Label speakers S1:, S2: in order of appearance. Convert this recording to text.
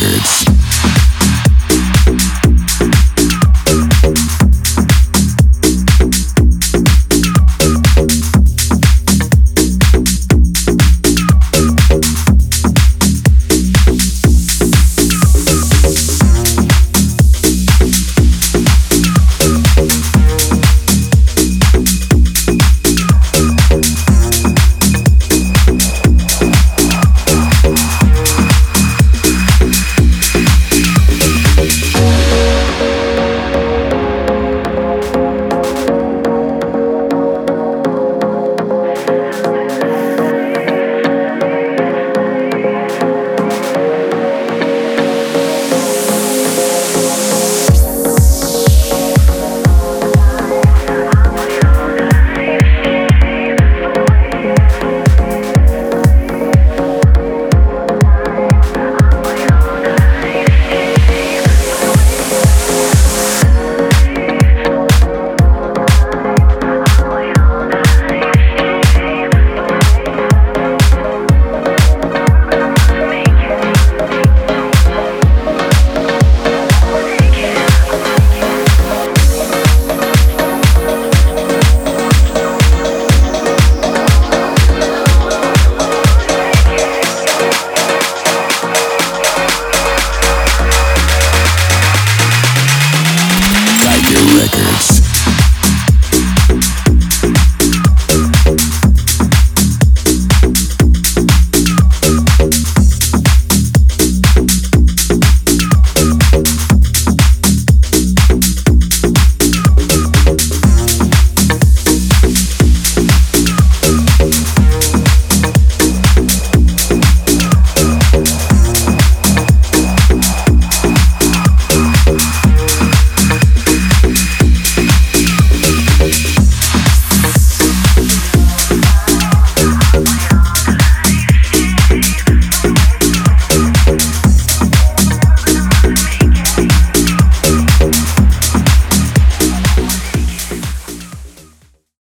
S1: Records.